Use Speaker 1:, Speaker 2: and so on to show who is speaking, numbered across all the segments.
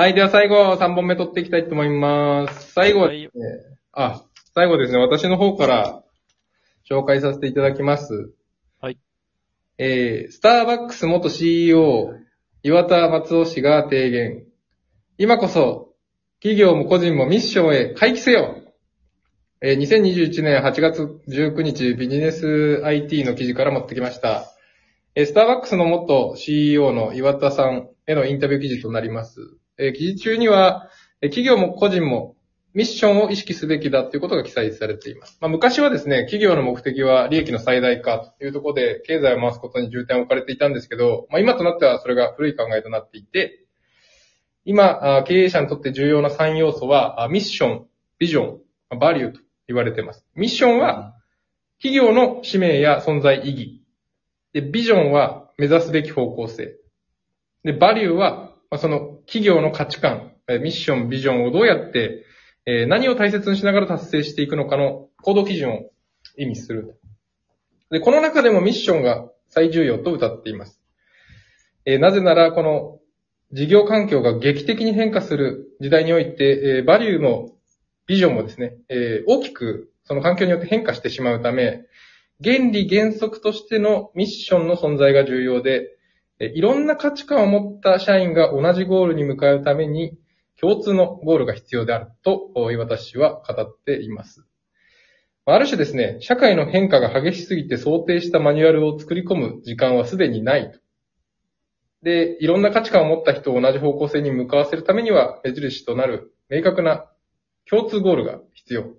Speaker 1: はい、では最後、3本目取っていきたいと思います。最後はあ、最後ですね、私の方から紹介させていただきます。
Speaker 2: はい。
Speaker 1: えー、スターバックス元 CEO、岩田松尾氏が提言。今こそ、企業も個人もミッションへ回帰せよえー、2021年8月19日ビジネス IT の記事から持ってきました。えースターバックスの元 CEO の岩田さんへのインタビュー記事となります。え記事中には、え企業も個人もミッションを意識すべきだということが記載されています。まあ、昔はですね、企業の目的は利益の最大化というところで経済を回すことに重点を置かれていたんですけど、まあ、今となってはそれが古い考えとなっていて、今、経営者にとって重要な3要素は、ミッション、ビジョン、バリューと言われています。ミッションは、企業の使命や存在意義。で、ビジョンは目指すべき方向性。で、バリューは、その企業の価値観、ミッション、ビジョンをどうやって、え何を大切にしながら達成していくのかの行動基準を意味する。で、この中でもミッションが最重要と歌っています。えなぜなら、この事業環境が劇的に変化する時代において、えバリューのビジョンもですね、え大きくその環境によって変化してしまうため、原理原則としてのミッションの存在が重要で、いろんな価値観を持った社員が同じゴールに向かうために、共通のゴールが必要であると、私は語っています。ある種ですね、社会の変化が激しすぎて想定したマニュアルを作り込む時間はすでにないと。で、いろんな価値観を持った人を同じ方向性に向かわせるためには、目印となる明確な共通ゴールが必要。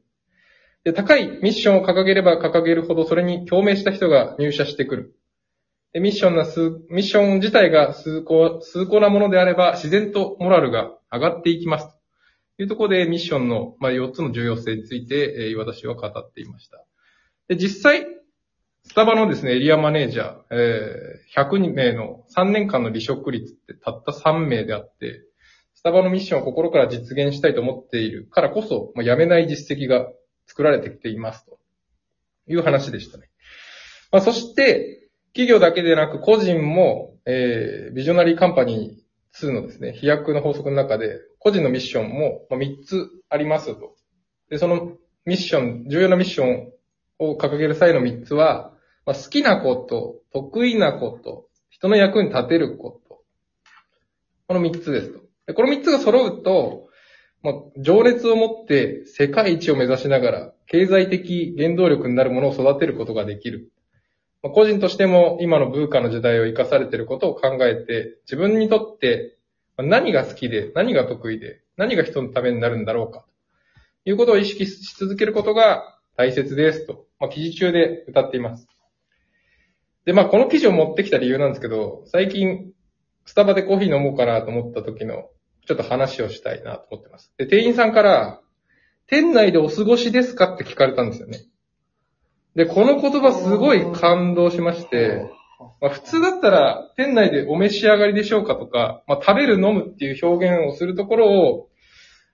Speaker 1: で、高いミッションを掲げれば掲げるほどそれに共鳴した人が入社してくる。ミッションな数、ミッション自体が崇高、崇高なものであれば自然とモラルが上がっていきます。というところでミッションの、まあ、4つの重要性について、えー私は語っていました。で、実際、スタバのですね、エリアマネージャー、えー100名の3年間の離職率ってたった3名であって、スタバのミッションを心から実現したいと思っているからこそ、まあ、辞めない実績が作られてきていますという話でしたね。まあ、そして、企業だけでなく個人も、えービジョナリーカンパニー2のですね、飛躍の法則の中で、個人のミッションもま3つありますと。で、そのミッション、重要なミッションを掲げる際の3つは、まあ、好きなこと、得意なこと、人の役に立てること。この3つですと。でこの3つが揃うと、まあ、情熱を持って世界一を目指しながら、経済的原動力になるものを育てることができる。個人としても今のブーカの時代を生かされていることを考えて、自分にとって何が好きで、何が得意で、何が人のためになるんだろうか、ということを意識し続けることが大切ですと、まあ、記事中で歌っています。で、まあ、この記事を持ってきた理由なんですけど、最近、スタバでコーヒー飲もうかなと思った時の、ちょっと話をしたいなと思ってます。で、店員さんから、店内でお過ごしですかって聞かれたんですよね。で、この言葉すごい感動しまして、まあ、普通だったら、店内でお召し上がりでしょうかとか、まあ、食べる、飲むっていう表現をするところを、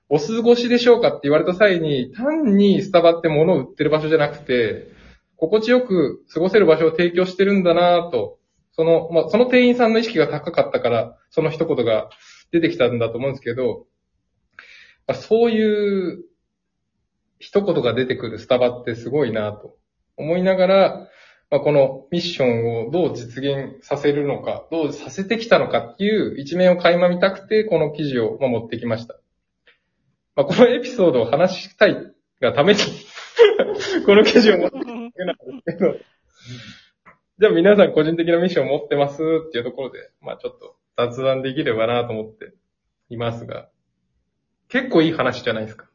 Speaker 1: お過ごしでしょうかって言われた際に、単にスタバって物を売ってる場所じゃなくて、心地よく過ごせる場所を提供してるんだなぁと、その、まあ、その店員さんの意識が高かったから、その一言が出てきたんだと思うんですけど、まあそういう一言が出てくるスタバってすごいなと思いながら、まあ、このミッションをどう実現させるのか、どうさせてきたのかっていう一面を垣間見たくて、この記事をまあ持ってきました。まあ、このエピソードを話したいがために、この記事を持ってきただけなんですけど、じゃあ皆さん個人的なミッションを持ってますっていうところで、まあちょっと雑談できればなと思っていますが、結構いい話じゃないですか。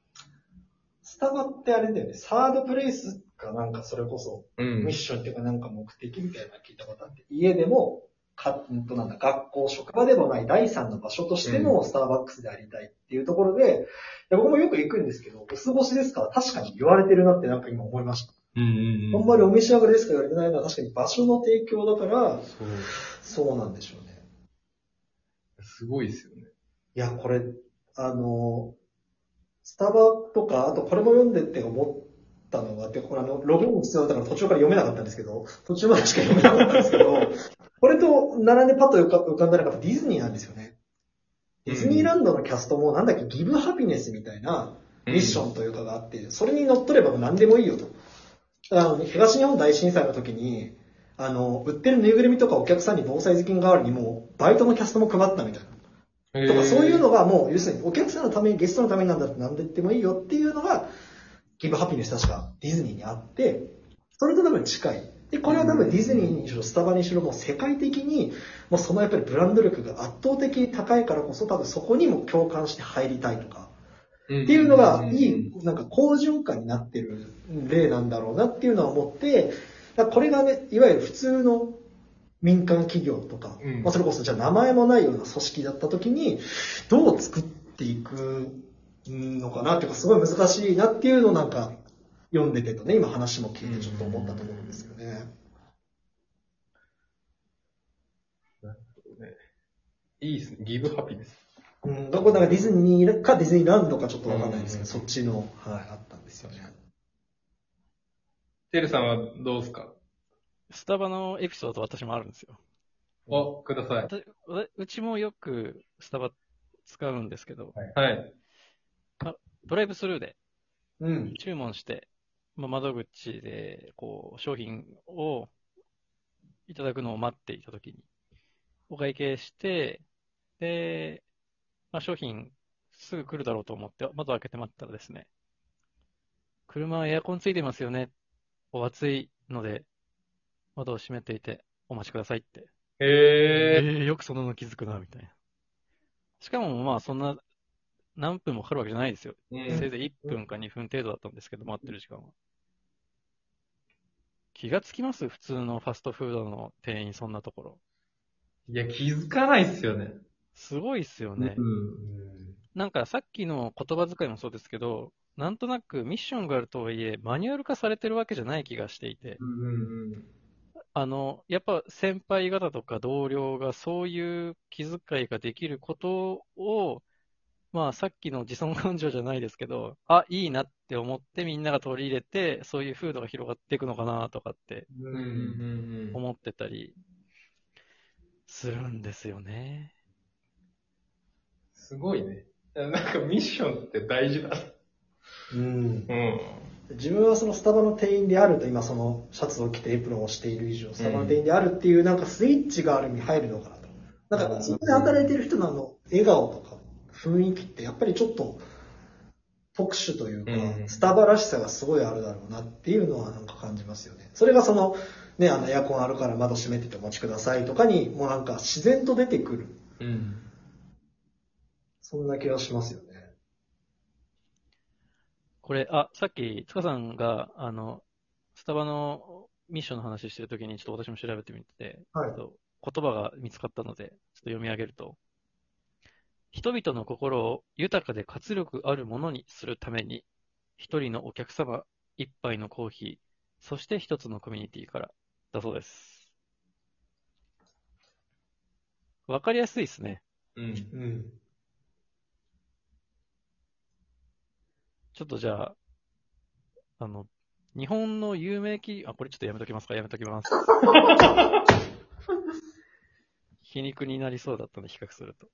Speaker 3: スタバってあれだよね、サードプレイスかなんかそれこそ、
Speaker 1: うん
Speaker 3: ミッ。ションっていうかなんか目的みたいなの聞いたことあって、家でも、か、うんとなんだ、学校、職場でもない第三の場所としてのスターバックスでありたいっていうところで、いや僕もよく行くんですけど、お過ごしですか確かに言われてるなってなんか今思いました。
Speaker 1: うんうん
Speaker 3: あんまりお召し上がりですか言われてないのは確かに場所の提供だから、
Speaker 1: そう。
Speaker 3: そうなんでしょうね。
Speaker 1: すごいですよね。
Speaker 3: いや、これ、あの、スタバとか、あとこれも読んでって思ったのが、でこれあの、ログイン必要だったから途中から読めなかったんですけど、途中までしか読めなかったんですけど、これと並んでパッと浮かんだのがディズニーなんですよね。ディズニーランドのキャストもなんだっけ、ギブハピネスみたいなミッションというかがあって、それに乗っ取れば何でもいいよと。あの東日本大震災の時に、あの、売ってるぬいぐるみとかお客さんに防災頭巾代わりにもう、バイトのキャストも配ったみたいな。とかそういうのがもう、要するにお客さんのために、ゲストのためになんだって何で言ってもいいよっていうのが、ギブハピネス確かディズニーにあって、それと多分近い。で、これは多分ディズニーにしろ、スタバにしろ、もう世界的に、もうそのやっぱりブランド力が圧倒的に高いからこそ、多分そこにも共感して入りたいとか、
Speaker 1: っ
Speaker 3: っていうのが、いい、なんか好循環になってる例なんだろうなっていうのは思って、だこれがね、いわゆる普通の民間企業とか、
Speaker 1: うん。
Speaker 3: まあそれこそじゃあ名前もないような組織だった時に、どう作っていくのかなっていうか、すごい難しいなっていうのをなんか読んでてとね、今話も聞いてちょっと思ったと思うんですよね。
Speaker 1: いいですね。ギブハピネス。
Speaker 3: うん、どこなんかディズニーかディズニーランドかちょっとわかんないですけど、
Speaker 1: うん
Speaker 3: そっちの、はい、あったんですよね。
Speaker 1: テルさんはどうですか？
Speaker 2: スタバのエピソード私もあるんですよ。
Speaker 1: お、ください。
Speaker 2: うちもよくスタバ使うんですけど、
Speaker 1: はい。
Speaker 2: ドライブスルーで
Speaker 3: うん。
Speaker 2: 注文して、まあ、窓口でこう商品をいただくのを待っていたときに、お会計して、で、まあ、商品すぐ来るだろうと思って窓開けて待ったらですね、車エアコンついてますよね。お暑いので、窓を閉めていてお待ちくださいって。え
Speaker 1: へ
Speaker 2: ー、よくそんなの気づくな、みたいな。しかもまあそんな何分もかかるわけじゃないですよ。
Speaker 1: ー。
Speaker 2: せいぜい1分か2分程度だったんですけど、待ってる時間は。気がつきます？普通のファストフードの店員、そんなところ。
Speaker 1: いや、気づかないっすよね。
Speaker 2: すごいっすよね。
Speaker 1: うん。
Speaker 2: なんかさっきの言葉遣いもそうですけど、なんとなくミッションがあるとはいえ、マニュアル化されてるわけじゃない気がしていて、あの、やっぱ先輩方とか同僚がそういう気遣いができることを、まあさっきの自尊感情じゃないですけど、あ、いいなって思ってみんなが取り入れて、そういう風土が広がっていくのかなとかって
Speaker 1: うん。うんうんうん。
Speaker 2: 思ってたりするんですよね。
Speaker 1: すごいね。なんかミッションって大事だ。
Speaker 3: うん。
Speaker 1: うん。
Speaker 3: 自分はそのスタバの店員であると、今そのシャツを着てエプロンをしている以上、スタバの店員であるっていうなんかスイッチがある意味入るのかなと。なんかそこで働いてる人のあの、笑顔とか雰囲気ってやっぱりちょっと特殊というか、
Speaker 1: うん
Speaker 3: スタバらしさがすごいあるだろうなっていうのはなんか感じますよね。それがその、ね、あのエアコンあるから窓閉めててお待ちくださいとかに、もうなんか自然と出てくる。
Speaker 1: うん。
Speaker 3: そんな気がしますよね。
Speaker 2: これ、あ、さっき、塚さんが、あの、スタバのミッションの話してるときに、ちょっと私も調べてみて、
Speaker 3: はい
Speaker 2: 言葉が見つかったので、ちょっと読み上げると、人々の心を豊かで活力あるものにするために、一人のお客様、一杯のコーヒー、そして一つのコミュニティから、だそうです。わかりやすいですね。
Speaker 1: うん。
Speaker 3: うん。
Speaker 2: ちょっとじゃあ、あの、日本の有名企業、あ、これちょっとやめときますか？やめときます。皮肉になりそうだったので比較すると。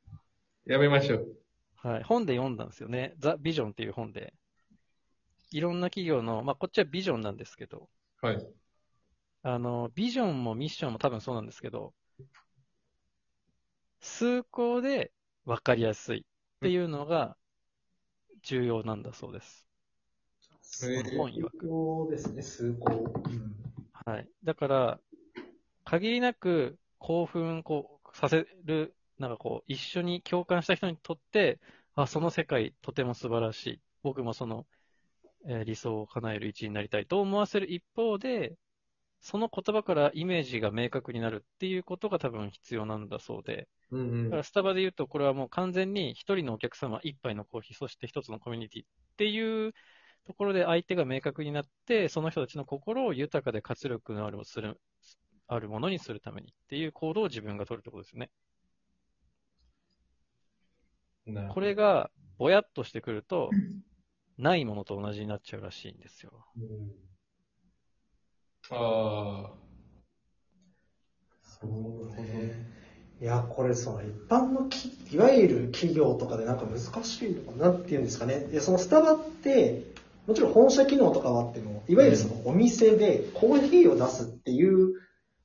Speaker 1: やめましょう。
Speaker 2: はい。本で読んだんですよね。ザ・ビジョンっていう本で。いろんな企業の、まあ、こっちはビジョンなんですけど、
Speaker 1: はい。
Speaker 2: あの、ビジョンもミッションも多分そうなんですけど、数項で分かりやすいっていうのが重要なんだそうです。
Speaker 1: えー
Speaker 2: 本曰く。
Speaker 3: そうですね、数個。うん。
Speaker 2: はい。だから、限りなく興奮こうさせる、なんかこう、一緒に共感した人にとって、あ、その世界とても素晴らしい。僕もその、えー理想を叶える一員になりたいと思わせる一方で、その言葉からイメージが明確になるっていうことが多分必要なんだそうで、
Speaker 1: うん
Speaker 2: だからスタバで言うと、これはもう完全に一人のお客様一杯のコーヒー、そして一つのコミュニティっていうところで相手が明確になって、その人たちの心を豊かで活力のあるするあるものにするためにっていう行動を自分が取るってことですよね。これがぼやっとしてくると、ないものと同じになっちゃうらしいんですよ。
Speaker 1: ど。ああ。
Speaker 3: そうね。いや、これその一般のき、いわゆる企業とかでなんか難しいのかなっていうんですかね。いや、そのスタバって、もちろん本社機能とかはあっても、いわゆるそのお店でコーヒーを出すっていう、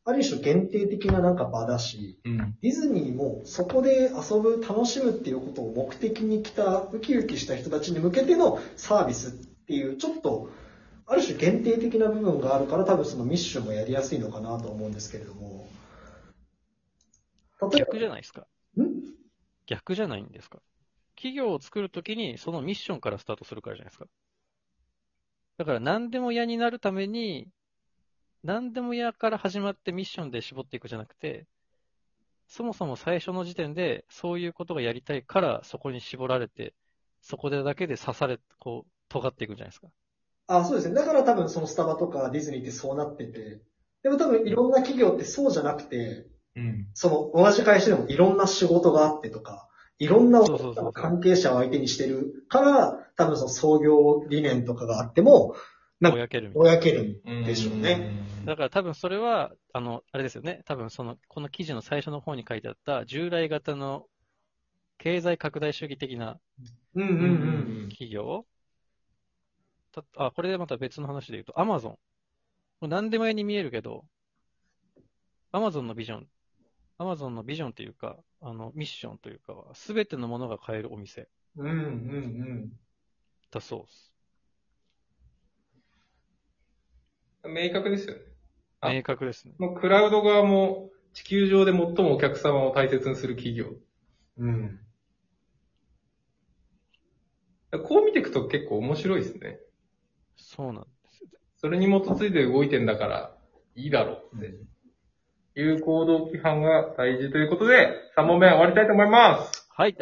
Speaker 3: ある種限定的ななんか場だし、
Speaker 1: うん。
Speaker 3: ディズニーもそこで遊ぶ、楽しむっていうことを目的に来た、ウキウキした人たちに向けてのサービスっていう、ちょっと、ある種限定的な部分があるから、多分そのミッションもやりやすいのかなと思うんですけれども。
Speaker 2: 逆じゃないですか。
Speaker 3: ば、ん
Speaker 2: 逆じゃないんですか。企業を作るときにそのミッションからスタートするからじゃないですか。だから何でも嫌になるために、何でも嫌から始まってミッションで絞っていくじゃなくて、そもそも最初の時点でそういうことがやりたいからそこに絞られて、そこでだけで刺され、こう、尖っていくんじゃないですか。
Speaker 3: あ、そうですね。だから多分そのスタバとかディズニーってそうなってて、でも多分いろんな企業ってそうじゃなくて、
Speaker 1: うん。
Speaker 3: その同じ会社でもいろんな仕事があってとか、いろんな
Speaker 2: そうそうそう
Speaker 3: 関係者を相手にしてるから、多分その創業理念とかがあっても、
Speaker 2: ぼやけるみたいな。
Speaker 3: ぼやけるんでしょうね。
Speaker 2: だから多分それは、あの、あれですよね。多分その、この記事の最初の方に書いてあった従来型の経済拡大主義的な
Speaker 3: うんうん
Speaker 1: うん
Speaker 3: うん。
Speaker 2: 企業たあ、これでまた別の話で言うと、アマゾン。もう何でも屋に見えるけど、アマゾンのビジョン、アマゾンのビジョンというか、あの、ミッションというかは、すべてのものが買えるお店
Speaker 3: うんうんうん。
Speaker 2: だそうです。
Speaker 1: 明確ですよね。あ
Speaker 2: 明確ですね。
Speaker 1: もうクラウド側も地球上で最もお客様を大切にする企業。
Speaker 3: うん。
Speaker 1: こう見ていくと結構面白いですね。
Speaker 2: そうなんですよ。
Speaker 1: それに基づいて動いてんだから、いいだろうっていう行動規範が大事ということで、3問目終わりたいと思います。
Speaker 2: はい。